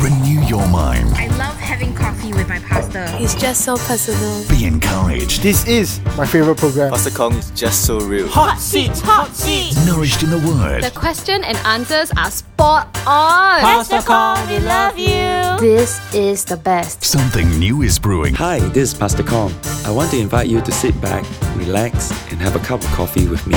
Renew your mind. I love having coffee with my pastor. He's just so personal. Be encouraged. This is my favorite program. Pastor Kong is just so real. Hot seats, hot seats. Nourished in the Word. The question and answers are spot on. Pastor Kong, we love you. This is the best. Something new is brewing. Hi, this is Pastor Kong. I want to invite you to sit back, relax, and have a cup of coffee with me.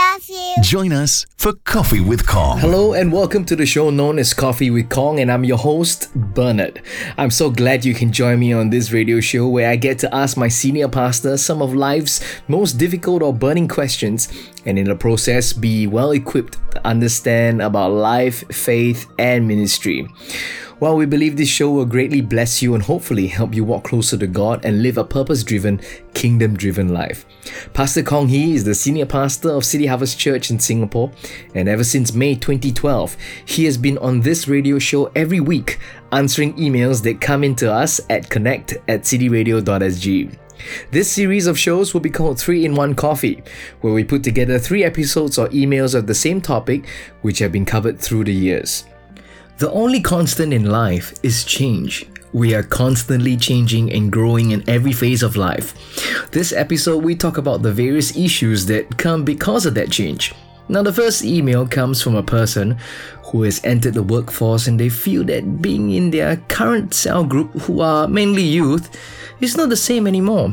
Pastor Kong, we love you. Join us for Coffee with Kong. Hello and welcome to the show known as Coffee with Kong, and I'm your host, Bernard. I'm so glad you can join me on this radio show where I get to ask my senior pastor some of life's most difficult or burning questions, and in the process, be well equipped to understand about life, faith, and ministry. Well, we believe this show will greatly bless you and hopefully help you walk closer to God and live a purpose driven, kingdom driven life. Pastor Kong Hee is the senior pastor of City Harvest Church in Singapore, and ever since May 2012, he has been on this radio show every week answering emails that come into us at connect at cityradio.sg. This series of shows will be called 3 in 1 Coffee, where we put together three episodes or emails of the same topic which have been covered through the years. The only constant in life is change. We are constantly changing and growing in every phase of life. This episode, we talk about the various issues that come because of that change. Now, the first email comes from a person who has entered the workforce and they feel that being in their current cell group, who are mainly youth, is not the same anymore.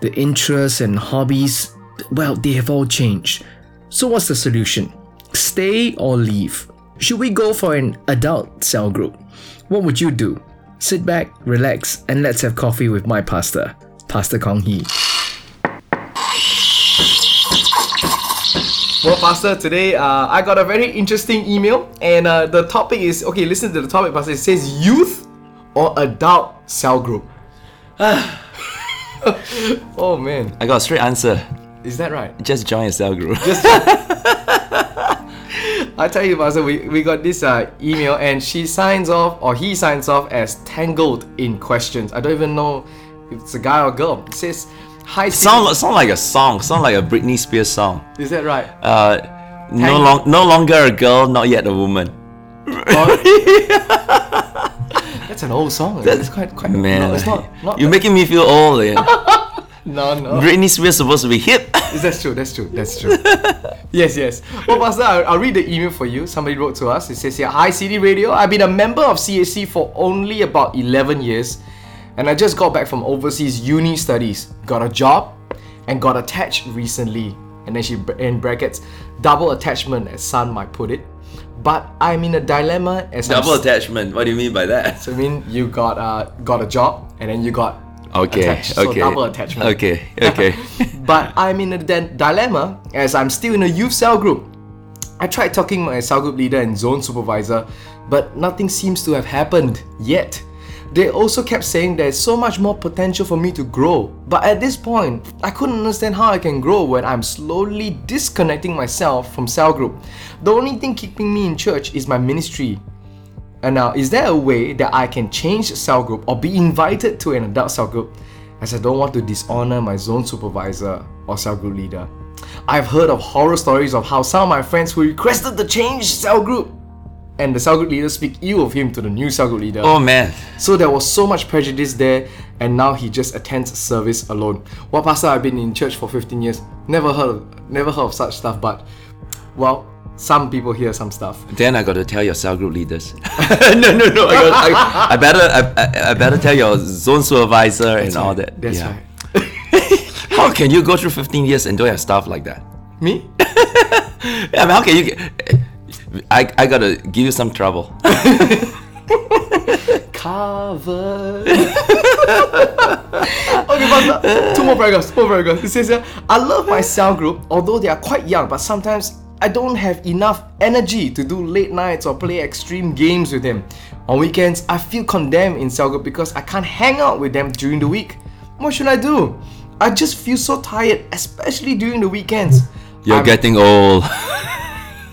The interests and hobbies, well, they have all changed. So, what's the solution? Stay or leave? Should we go for an adult cell group? What would you do? Sit back, relax, and let's have coffee with my pastor, Pastor Kong Hee. Well, Pastor, today uh, I got a very interesting email, and uh, the topic is okay. Listen to the topic, Pastor. It says youth or adult cell group. oh man, I got a straight answer. is that right? Just join a cell group. I tell you, Pastor, we, we got this uh, email and she signs off, or he signs off as tangled in questions. I don't even know if it's a guy or girl. It says, Hi, sound, sound like a song. Sound like a Britney Spears song. Is that right? Uh, no, long, no longer a girl, not yet a woman. That's an old song. That's quite, quite, Man, no, it's not, not you're making me feel old. Yeah. no, no. Britney Spears supposed to be hip. That's true. That's true. That's true. yes, yes. Well, Pastor, I'll, I'll read the email for you. Somebody wrote to us. It says here, "Hi, City Radio. I've been a member of CHC for only about 11 years, and I just got back from overseas uni studies. Got a job, and got attached recently. And then she in brackets, double attachment, as Sun might put it. But I'm in a dilemma as I'm Double s- attachment. What do you mean by that? So I mean, you got uh got a job, and then you got Okay. attached. So okay. double attachment. Okay. Okay. but I'm in a di- dilemma as I'm still in a youth cell group. I tried talking my cell group leader and zone supervisor, but nothing seems to have happened yet. They also kept saying there's so much more potential for me to grow, but at this point, I couldn't understand how I can grow when I'm slowly disconnecting myself from cell group. The only thing keeping me in church is my ministry. And now, is there a way that I can change cell group or be invited to an adult cell group as I don't want to dishonor my zone supervisor or cell group leader? I've heard of horror stories of how some of my friends who requested the change cell group and the cell group leader speak ill of him to the new cell group leader. oh man. So there was so much prejudice there, and now he just attends service alone. Well, Pastor, I've been in church for 15 years. Never heard, of, never heard of such stuff. But, well, some people hear some stuff. Then I got to tell your cell group leaders. no, no, no. I, got, I, I better, I, I, better tell your zone supervisor and all that. That's Yeah. right. How can you go through 15 years and don't have stuff like that? Me? I mean, how can you get? I, I gotta give you some trouble. Covered. okay, Pastor. Two more paragraphs. Two more paragraphs. It says here, I love my cell group, although they are quite young, but sometimes I don't have enough energy to do late nights or play extreme games with them. On weekends, I feel condemned in cell group because I can't hang out with them during the week. What should I do? I just feel so tired, especially during the weekends. You're I'm- getting old.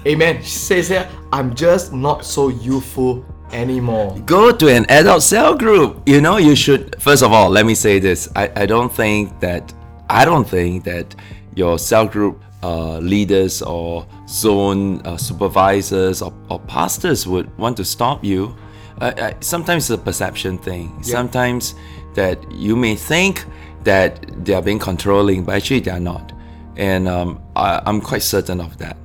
Amen. She says here, I'm just not so youthful anymore. Go to an adult cell group. You know, you should. First of all, let me say this. I, I don't think that. I don't think that your cell group uh, leaders or zone uh, supervisors or, or pastors would want to stop you, uh, uh, sometimes it's a perception thing. Sometimes that you may think that they are being controlling, but actually they are not. And um, I, I'm quite certain of that.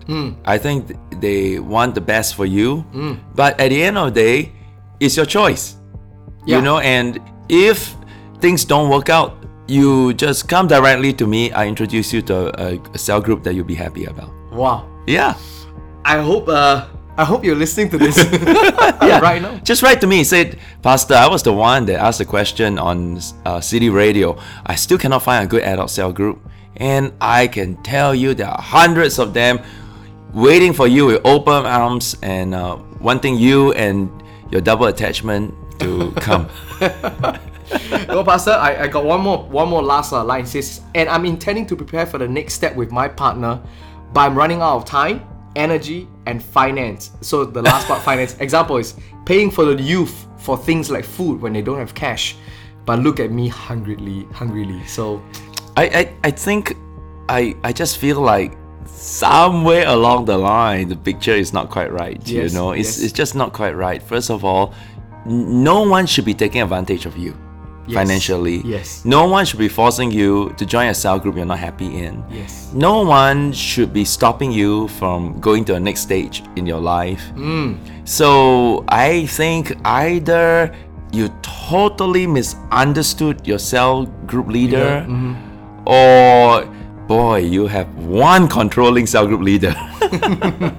I think they want the best for you, but at the end of the day, it's your choice. Yeah. you know and if things don't work out you just come directly to me. I introduce you to a, a cell group that you'll be happy about. Wow. yeah. I hope uh I hope you're listening to this. Right now. just write to me. Say pastor i was the one that asked the question on uh, city radio. I still cannot find a good adult cell group and i can tell you there are hundreds of them waiting for you with open arms and uh, wanting you and your double attachment to come Well, Pastor, I, I got one more one more last uh, line. It says, and I'm intending to prepare for the next step with my partner, but I'm running out of time, energy, and finance. So the last part, finance. Example is paying for the youth for things like food when they don't have cash. But look at me hungrily, hungrily. So I, I, I think I I just feel like somewhere along the line the picture is not quite right. Yes, you know, it's yes. it's just not quite right. First of all, no one should be taking advantage of you financially. Yes. No one should be forcing you to join a cell group you're not happy in. Yes. No one should be stopping you from going to a next stage in your life. Hmm. So I think either you totally misunderstood your cell group leader, mm-hmm. Or boy, you have one controlling cell group leader.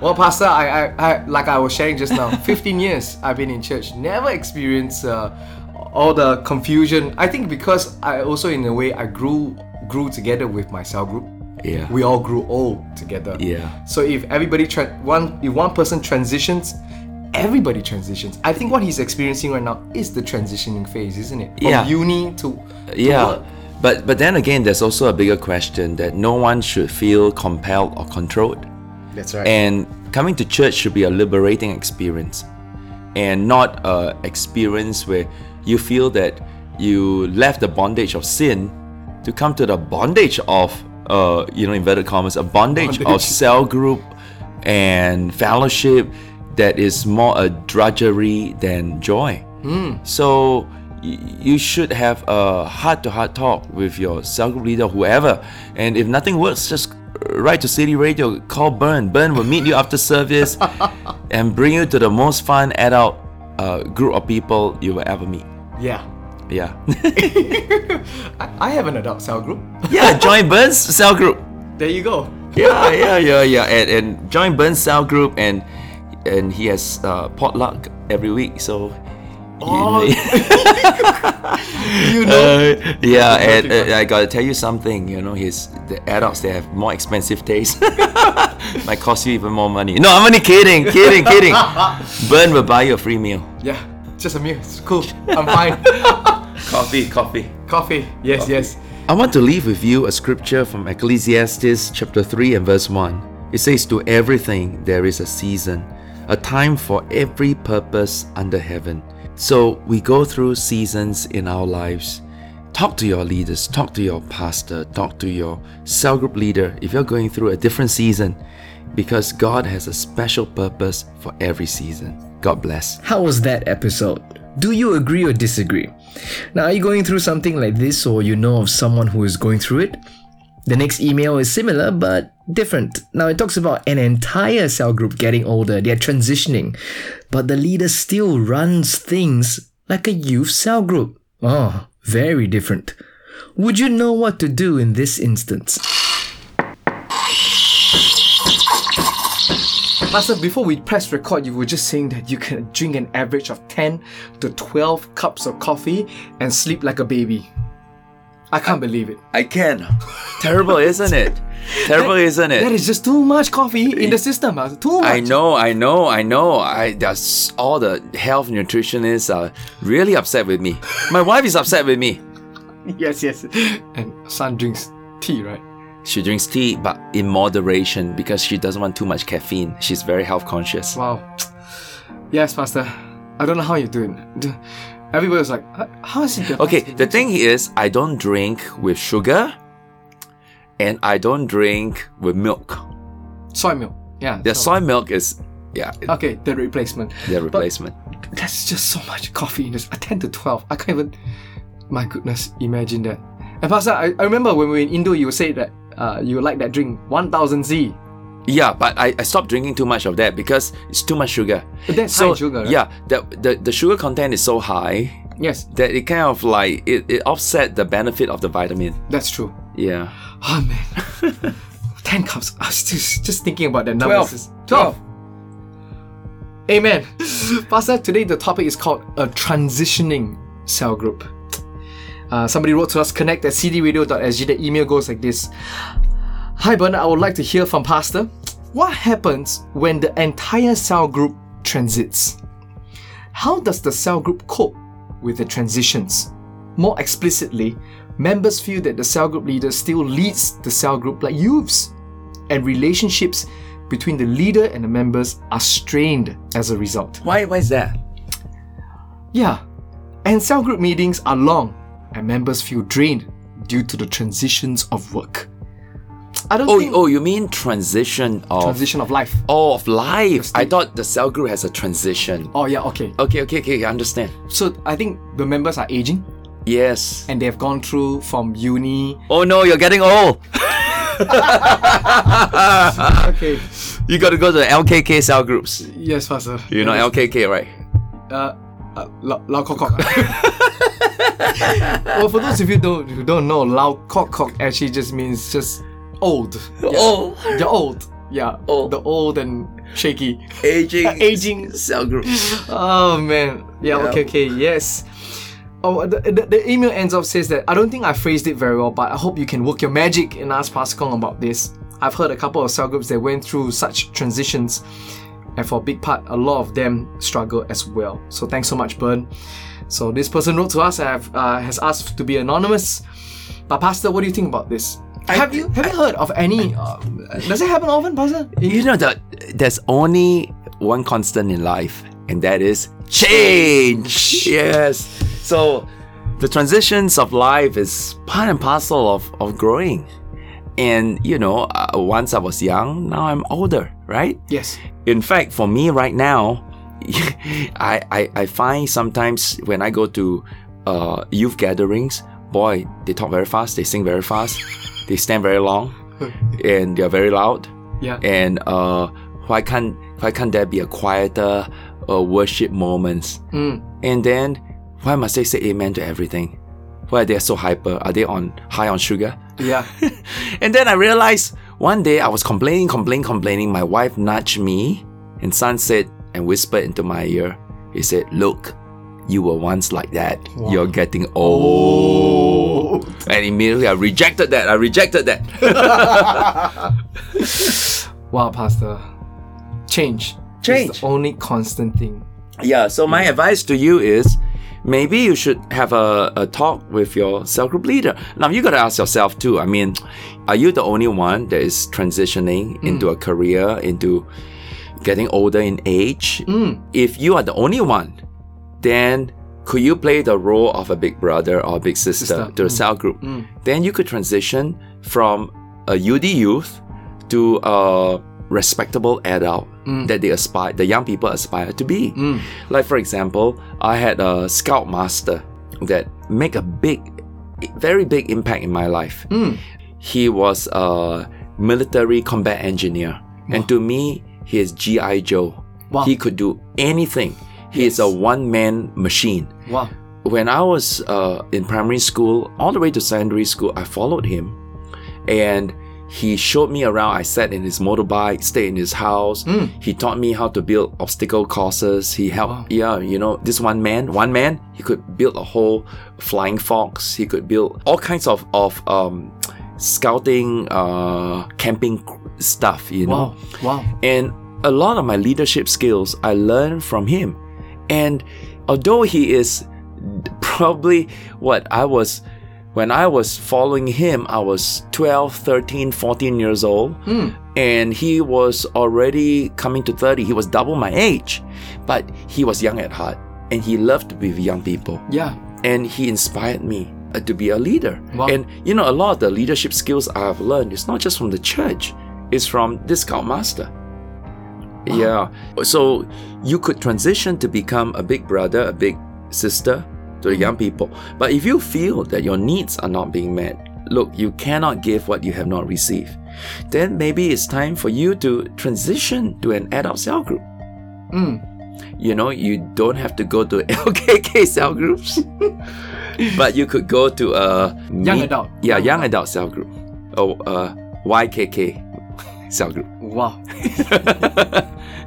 Well, Pastor, I, I, I like I was sharing just now, 15 years I've been in church, never experienced uh, all the confusion. I think because I also, in a way, I grew grew together with my cell group. Yeah. We all grew old together. Yeah. So if everybody tra- one if one person transitions, everybody transitions. I think what he's experiencing right now is the transitioning phase, isn't it? From Yeah. uni to, to yeah. work. But but then again, there's also a bigger question that no one should feel compelled or controlled. That's right. And coming to church should be a liberating experience and not a experience where you feel that you left the bondage of sin to come to the bondage of uh you know inverted commas a bondage, of cell group and fellowship that is more a drudgery than joy. So y- you should have a heart-to-heart talk with your cell group leader, whoever. And if nothing works, just write to City Radio, call Bern. Bern will meet you after service and bring you to the most fun adult uh, group of people you will ever meet. yeah. Yeah, I, have an adult cell group. yeah. Join Bern's cell group. There you go. Yeah, yeah, yeah, yeah. And, and join Bern's cell group, and and he has uh, potluck every week. So. Oh, you know. Uh, yeah, and uh, I gotta tell you something. You know, his the adults they have more expensive taste. Might cost you even more money. No, I'm only kidding, kidding, kidding. Bern will buy you a free meal. Yeah, just a meal. It's cool. I'm fine. Coffee, coffee. Coffee. Yes, yes. I want to leave with you a scripture from Ecclesiastes chapter 3 and verse 1. It says, To everything there is a season, a time for every purpose under heaven. So we go through seasons in our lives. Talk to your leaders, talk to your pastor, talk to your cell group leader if you're going through a different season because God has a special purpose for every season. God bless. How was that episode? Do you agree or disagree? Now, are you going through something like this or you know of someone who is going through it? The next email is similar but different. Now, it talks about an entire cell group getting older, they're transitioning, but the leader still runs things like a youth cell group. Oh, very different. Would you know what to do in this instance? Pastor, before we press record, you were just saying that you can drink an average of 10 to 12 cups of coffee and sleep like a baby. I can't believe it. I can. Terrible, isn't it? Terrible, isn't it? That is just too much coffee in the system. Pastor. Too much. I know, I know, I know. I there's all the health nutritionists are really upset with me. My wife is upset with me. Yes, yes. And Sun drinks tea, right? She drinks tea, but in moderation because she doesn't want too much caffeine. She's very health conscious. Wow. Yes, Pastor. I don't know how you're doing. D- Everybody was like, "How- how is it? Okay, the thing is, I don't drink with sugar, and I don't drink with milk. Soy milk. Yeah. The so- soy milk is yeah Okay, the replacement. the replacement. That's just so much coffee in this. A 10 to 12. I can't even. My goodness, imagine that. And Pastor, I, I remember when we were in Indo, you said that uh, you like that drink 1000Z. Yeah, but I, I stopped drinking too much of that because it's too much sugar. But that's high sugar, right? Yeah, the, the the sugar content is so high Yes, that it kind of like it, it offset the benefit of the vitamin. that's true. Yeah. Oh man. 10 cups. I was just, just thinking about that number. 12. 12. Amen. Pastor, today the topic is called a transitioning cell group. Uh, somebody wrote to us, connect at cityradio.sg. The email goes like this Hi, Bernard. I would like to hear from Pastor. What happens when the entire cell group transits? How does the cell group cope with the transitions? More explicitly, members feel that the cell group leader still leads the cell group like youths, and relationships between the leader and the members are strained as a result. Why why is that? Yeah, and cell group meetings are long, and members feel drained due to the transitions of work. I don't Oh think oh you mean transition of transition of life. oh of life. I thought the cell group has a transition. Oh yeah, okay. Okay, okay, okay, I understand. So I think the members are aging, Yes. and they have gone through from uni. Oh no, you're getting old. Okay. You gotta go to the LKK cell groups. Yes, Pastor. You know LKK, right? uh, uh, Lau Kok Kok. well, for those of you don't who don't know, Lau Kok Kok actually just means just old. Yeah. Oh, You're old. Yeah. Old. The old and shaky. aging, Aging. cell group. Oh man. Yeah. Yeah. Okay. Okay. Yes. Oh, the, the, the email ends up says that I don't think I phrased it very well, but I hope you can work your magic and ask Pastor Kong about this. I've heard a couple of cell groups that went through such transitions, and for a big part, a lot of them struggle as well. So thanks so much, Bern. So this person wrote to us and have, uh, has asked to be anonymous. But Pastor, what do you think about this? Have you have you heard of any? Uh, does it happen often, Pastor? You know that there's only one constant in life, and that is change. yes. So the transitions of life is part and parcel of, of growing. And you know, uh, once I was young, now I'm older, right? Yes. In fact, for me right now, I, I I find sometimes when I go to uh, youth gatherings, boy, they talk very fast, they sing very fast, they stand very long, and they're very loud. Yeah. And uh, why can't why can't there be a quieter uh, worship moments? Mm. And then why must they say amen to everything? Why are they so hyper? Are they on high on sugar? Yeah. And then I realized one day I was complaining, complaining, complaining. My wife nudged me, and Sun said and whispered into my ear. He said, "Look, you were once like that. You're getting old." And immediately I rejected that. I rejected that. Wow, Pastor. Change. Change. the only constant thing. yeah. So my advice to you is. Maybe you should have a, a talk with your cell group leader. Now you gotta ask yourself too. I mean, are you the only one that is transitioning mm. into a career, into getting older in age? Mm. If you are the only one, then could you play the role of a big brother or big sister, Sister. to a mm. cell group? Mm. Then you could transition from a UD youth to a respectable adult mm. that they aspire, the young people aspire to be. Like for example, I had a scout master that make a big, very big impact in my life. He was a military combat engineer, and to me, he is GI Joe. Wow. He could do anything. He is a one-man machine. Wow. When I was uh, in primary school, all the way to secondary school, I followed him, and he showed me around. I sat in his motorbike, stayed in his house. He taught me how to build obstacle courses. He helped, yeah, you know, this one man, one man, he could build a whole flying fox. He could build all kinds of of um, scouting, uh, camping stuff. You know, Wow. Wow. and a lot of my leadership skills I learned from him. And although he is probably what I was when I was following him, I was 12, 13, 14 years old. And he was already coming to 30. He was double my age. But he was young at heart. And he loved to be with young people. Yeah. And he inspired me. uh, to be a leader. Wow. And you know, a lot of the leadership skills I've learned is not just from the church; it's from this scoutmaster. Yeah. Uh-huh. So you could transition to become a big brother, a big sister to the young mm-hmm. people. But if you feel that your needs are not being met, look, you cannot give what you have not received. Then maybe it's time for you to transition to an adult cell group. Mm. You know, you don't have to go to LKK cell groups, but you could go to a Young mid- adult. yeah, young adult cell group, or uh, YKK cell group. Wow.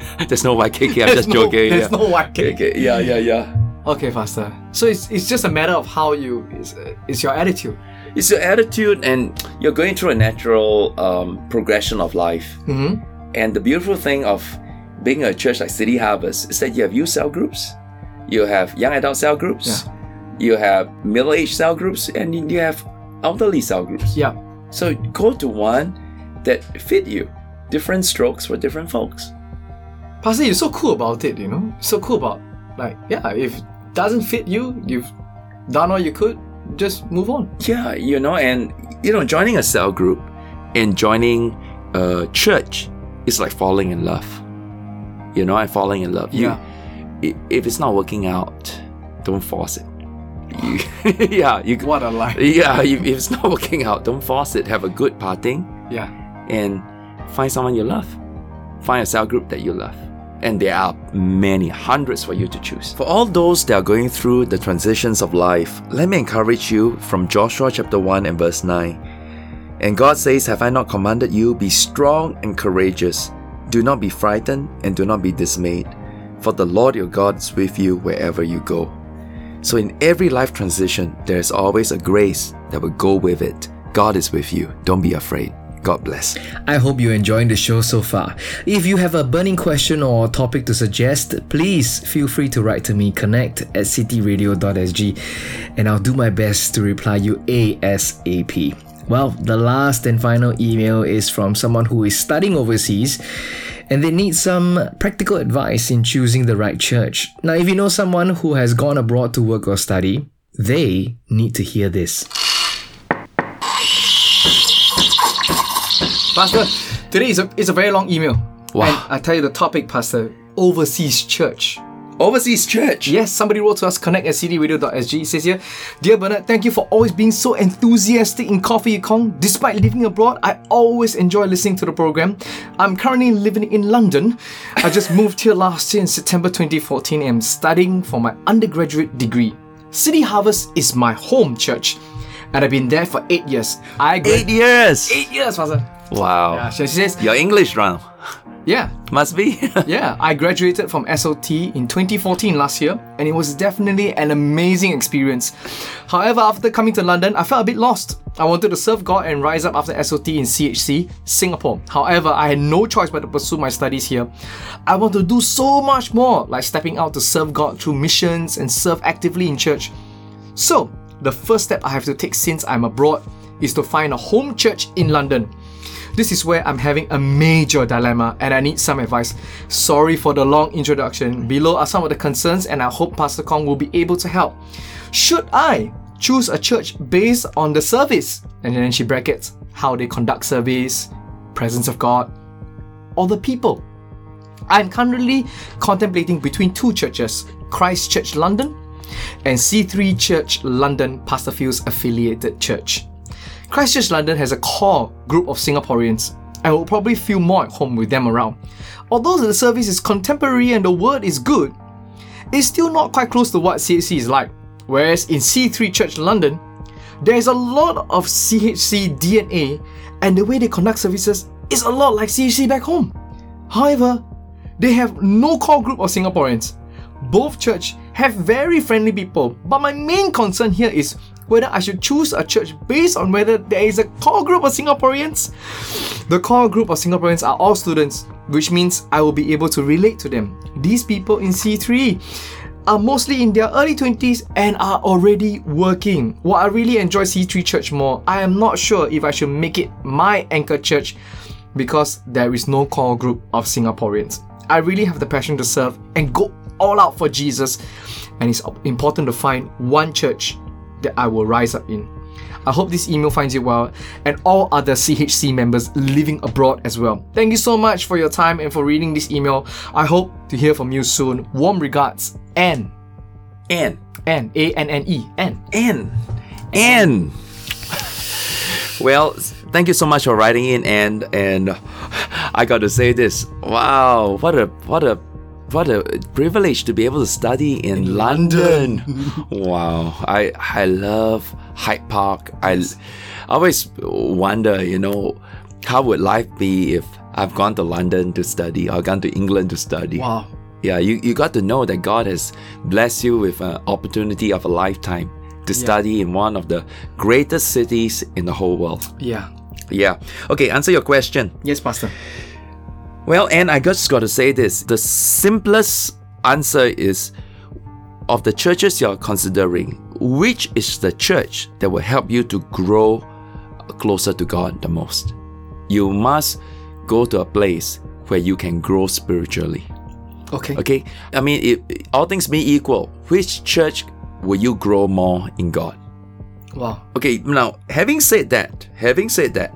There's no white YKK. I'm just no- joking. There's yeah. no YKK. Okay, yeah, yeah, yeah. Okay, Pastor. So it's, it's just a matter of how you, it's, uh, it's your attitude. It's your attitude, and you're going through a natural um, progression of life. Mm-hmm. And the beautiful thing of being a church like City Harvest is that you have youth cell groups, you have young adult cell groups, you have middle aged cell groups, and you have elderly cell groups. Yeah. So go to one that fit you. Different strokes for different folks. Pastor, you're so cool about it, you know? So cool about, like, yeah, if it doesn't fit you, you've done all you could, just move on. Yeah, you know, and you know, joining a cell group and joining a church is like falling in love. You know, and falling in love. You- Yeah. if it's not working out, don't force it. You, yeah, you. What a lie. Yeah, if, if it's not working out, don't force it. Have a good parting Yeah. and find someone you love. Find a cell group that you love. And there are many, hundreds for you to choose. For all those that are going through the transitions of life, let me encourage you from Joshua chapter 1 and verse 9. And God says, Have I not commanded you, be strong and courageous? Do not be frightened and do not be dismayed, for the Lord your God is with you wherever you go. So, in every life transition, there is always a grace that will go with it. God is with you. Don't be afraid. God bless. I hope you're enjoying the show so far. If you have a burning question or a topic to suggest, please feel free to write to me connect at cityradio.sg and I'll do my best to reply you ASAP. Well, the last and final email is from someone who is studying overseas and they need some practical advice in choosing the right church. Now, if you know someone who has gone abroad to work or study, they need to hear this. Pastor, today is a, is a very long email. Wow. And I tell you the topic, Pastor, overseas church. Overseas church. Yes, somebody wrote to us, connect at cityradio.sg. It says here, Dear Bernard, thank you for always being so enthusiastic in Coffee Kong. Despite living abroad, I always enjoy listening to the program. I'm currently living in London. I just moved here last year in September 2014 and am studying for my undergraduate degree. City Harvest is my home church, and I've been there for eight years. I gra- Eight years. Eight years, Pastor. Wow. Yeah, she says, Your English round yeah, must be. yeah, I graduated from SOT in 2014 last year, and it was definitely an amazing experience. However, after coming to London, I felt a bit lost. I wanted to serve God and rise up after SOT in CHC, Singapore. However, I had no choice but to pursue my studies here. I want to do so much more, like stepping out to serve God through missions and serve actively in church. So, the first step I have to take since I'm abroad is to find a home church in London. This is where I'm having a major dilemma and I need some advice. Sorry for the long introduction. Below are some of the concerns and I hope Pastor Kong will be able to help. Should I choose a church based on the service? And then she brackets how they conduct service, presence of God, or the people. I'm currently contemplating between two churches Christ Church London and C3 Church London, Pastor Phil's affiliated church. Christchurch London has a core group of Singaporeans and will probably feel more at home with them around. Although the service is contemporary and the word is good, it's still not quite close to what CHC is like. Whereas in C3 Church London, there's a lot of CHC DNA and the way they conduct services is a lot like CHC back home. However, they have no core group of Singaporeans. Both church have very friendly people, but my main concern here is whether I should choose a church based on whether there is a core group of Singaporeans. The core group of Singaporeans are all students, which means I will be able to relate to them. These people in C3 are mostly in their early 20s and are already working. While I really enjoy C3 Church more, I am not sure if I should make it my anchor church because there is no core group of Singaporeans. I really have the passion to serve and go all out for Jesus, and it's important to find one church that I will rise up in. I hope this email finds you well and all other CHC members living abroad as well. Thank you so much for your time and for reading this email. I hope to hear from you soon. Warm regards, Anne. N. Anne. A N N E. Anne. N. N. Well, thank you so much for writing in, and and I got to say this. Wow, what a what a what a privilege to be able to study in, London. wow, I I love Hyde Park. I always wonder, you know, how would life be if I've gone to London to study or gone to England to study? Wow. Yeah, you, you got to know that God has blessed you with an opportunity of a lifetime to study in one of the greatest cities in the whole world. Yeah. Yeah. Okay, answer your question. Yes, Pastor. Well, and I just got to say this the simplest answer is of the churches you're considering, which is the church that will help you to grow closer to God the most? You must go to a place where you can grow spiritually. Okay. Okay, I mean, if, all things being equal, which church will you grow more in God? Wow. Okay, now having said that, having said that,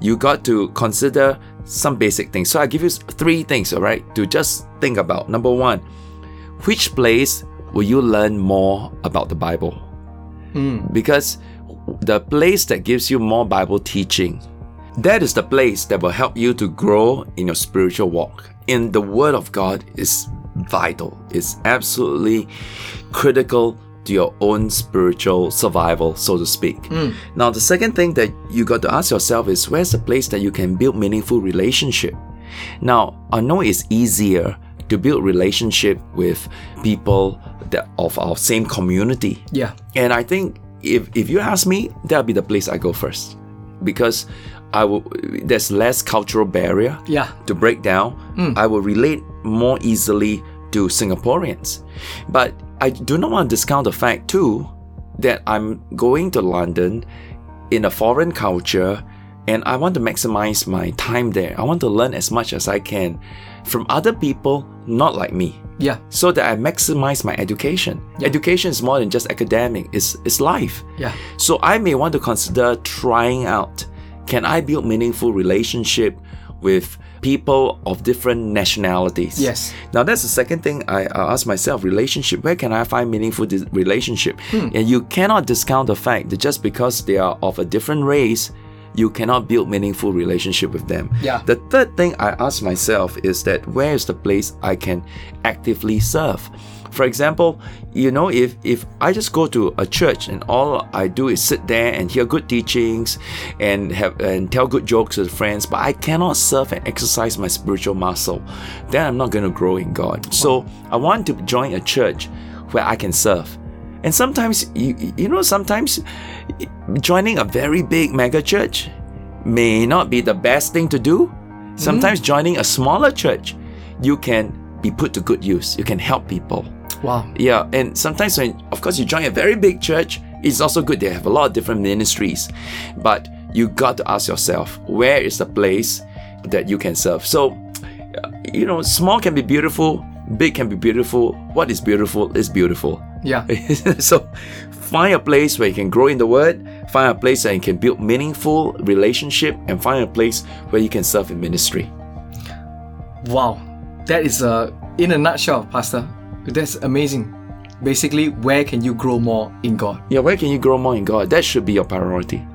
you got to consider some basic things. So I give you three things, all right, to just think about. Number one, which place will you learn more about the Bible? Hmm. Because the place that gives you more Bible teaching, that is the place that will help you to grow in your spiritual walk. And the Word of God is vital. It's absolutely critical to your own spiritual survival, so to speak. Hmm. Now, the second thing that you got to ask yourself is where's the place that you can build meaningful relationship? Now, I know it's easier to build relationship with people that of our same community. Yeah. And I think if, if you ask me, that'll be the place I go first. Because I will there's less cultural barrier Yeah. to break down. Hmm. I will relate more easily to Singaporeans. But I do not want to discount the fact too that I'm going to London in a foreign culture and I want to maximize my time there. I want to learn as much as I can from other people not like me Yeah. so that I maximize my education. Education is more than just academic, it's, it's life. Yeah. So I may want to consider trying out can I build meaningful relationship with people of different nationalities? Yes. Now that's the second thing I, I ask myself: relationship. Where can I find meaningful dis- relationship? Hmm. And you cannot discount the fact that just because they are of a different race, you cannot build meaningful relationship with them. Yeah. The third thing I ask myself is that where is the place I can actively serve? For example, you know, if if I just go to a church and all I do is sit there and hear good teachings and have and tell good jokes with friends, but I cannot serve and exercise my spiritual muscle, then I'm not going to grow in God. So I want to join a church where I can serve. And sometimes you you know sometimes joining a very big mega church may not be the best thing to do. Mm-hmm. Sometimes joining a smaller church, you can be put to good use. You can help people. Wow. Yeah, and sometimes when, of course, you join a very big church, it's also good. They have a lot of different ministries, but you got to ask yourself, where is the place that you can serve? So, you know, small can be beautiful, big can be beautiful. What is beautiful is beautiful. Yeah. so, find a place where you can grow in the Word, find a place where you can build meaningful relationship, and find a place where you can serve in ministry. Wow. That is uh in a nutshell, Pastor. That's amazing. Basically, where can you grow more in God? Yeah, where can you grow more in God? That should be your priority.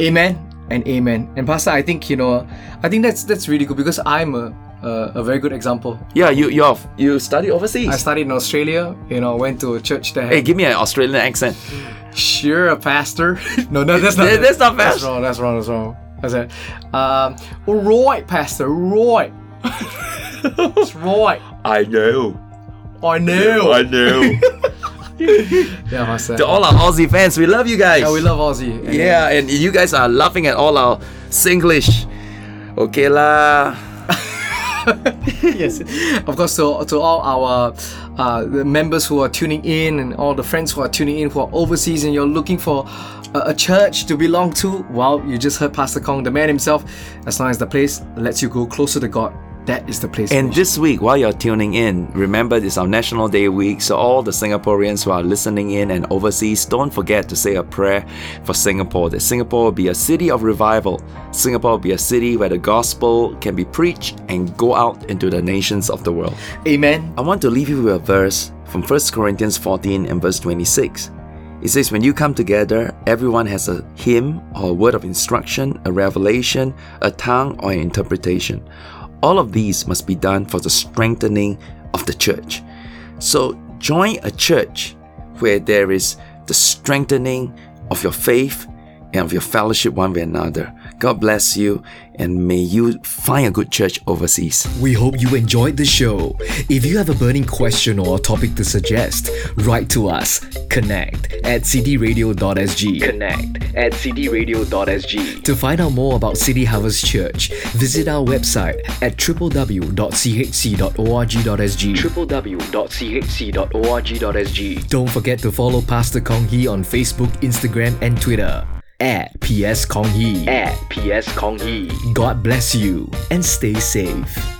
Amen and amen. And Pastor, I think you know, I think that's that's really good because I'm a a, a very good example. Yeah, you you you study overseas. I studied in Australia. You know, went to a church there. Hey, give me an Australian accent. Sure, a pastor. no, no, that's not. That- that's not pastor. That's wrong. That's wrong. That's wrong. I said, um, right, pastor, right. That's right. I know. I know. I know. Yeah, pastor. to all our Aussie fans, we love you guys. yeah, we love Aussie. And- Yeah, and you guys are laughing at all our Singlish. Okay lah. yes, of course. To, to all our uh, members who are tuning in and all the friends who are tuning in who are overseas and you're looking for a, a church to belong to, well, you just heard Pastor Kong, the man himself. As long as the place lets you go closer to God, that is the place. And this week, while you're tuning in, remember it's our National Day week, so all the Singaporeans who are listening in and overseas, don't forget to say a prayer for Singapore, that Singapore will be a city of revival. Singapore will be a city where the gospel can be preached and go out into the nations of the world. Amen. I want to leave you with a verse from 1 Corinthians 14 and verse 26. It says, When you come together, everyone has a hymn or a word of instruction, a revelation, a tongue, or an interpretation. All of these must be done for the strengthening of the church. So join a church where there is the strengthening of your faith and of your fellowship one with another. God bless you and may you find a good church overseas. We hope you enjoyed the show. If you have a burning question or a topic to suggest, write to us. Connect at cityradio.sg. Connect at cityradio.sg. To find out more about City Harvest Church, visit our website at www.chc.org.sg. www.chc.org.sg. Don't forget to follow Pastor Kong Hee on Facebook, Instagram, and Twitter at PS Kong Hee. At PS Kong Hee. God bless you and stay safe.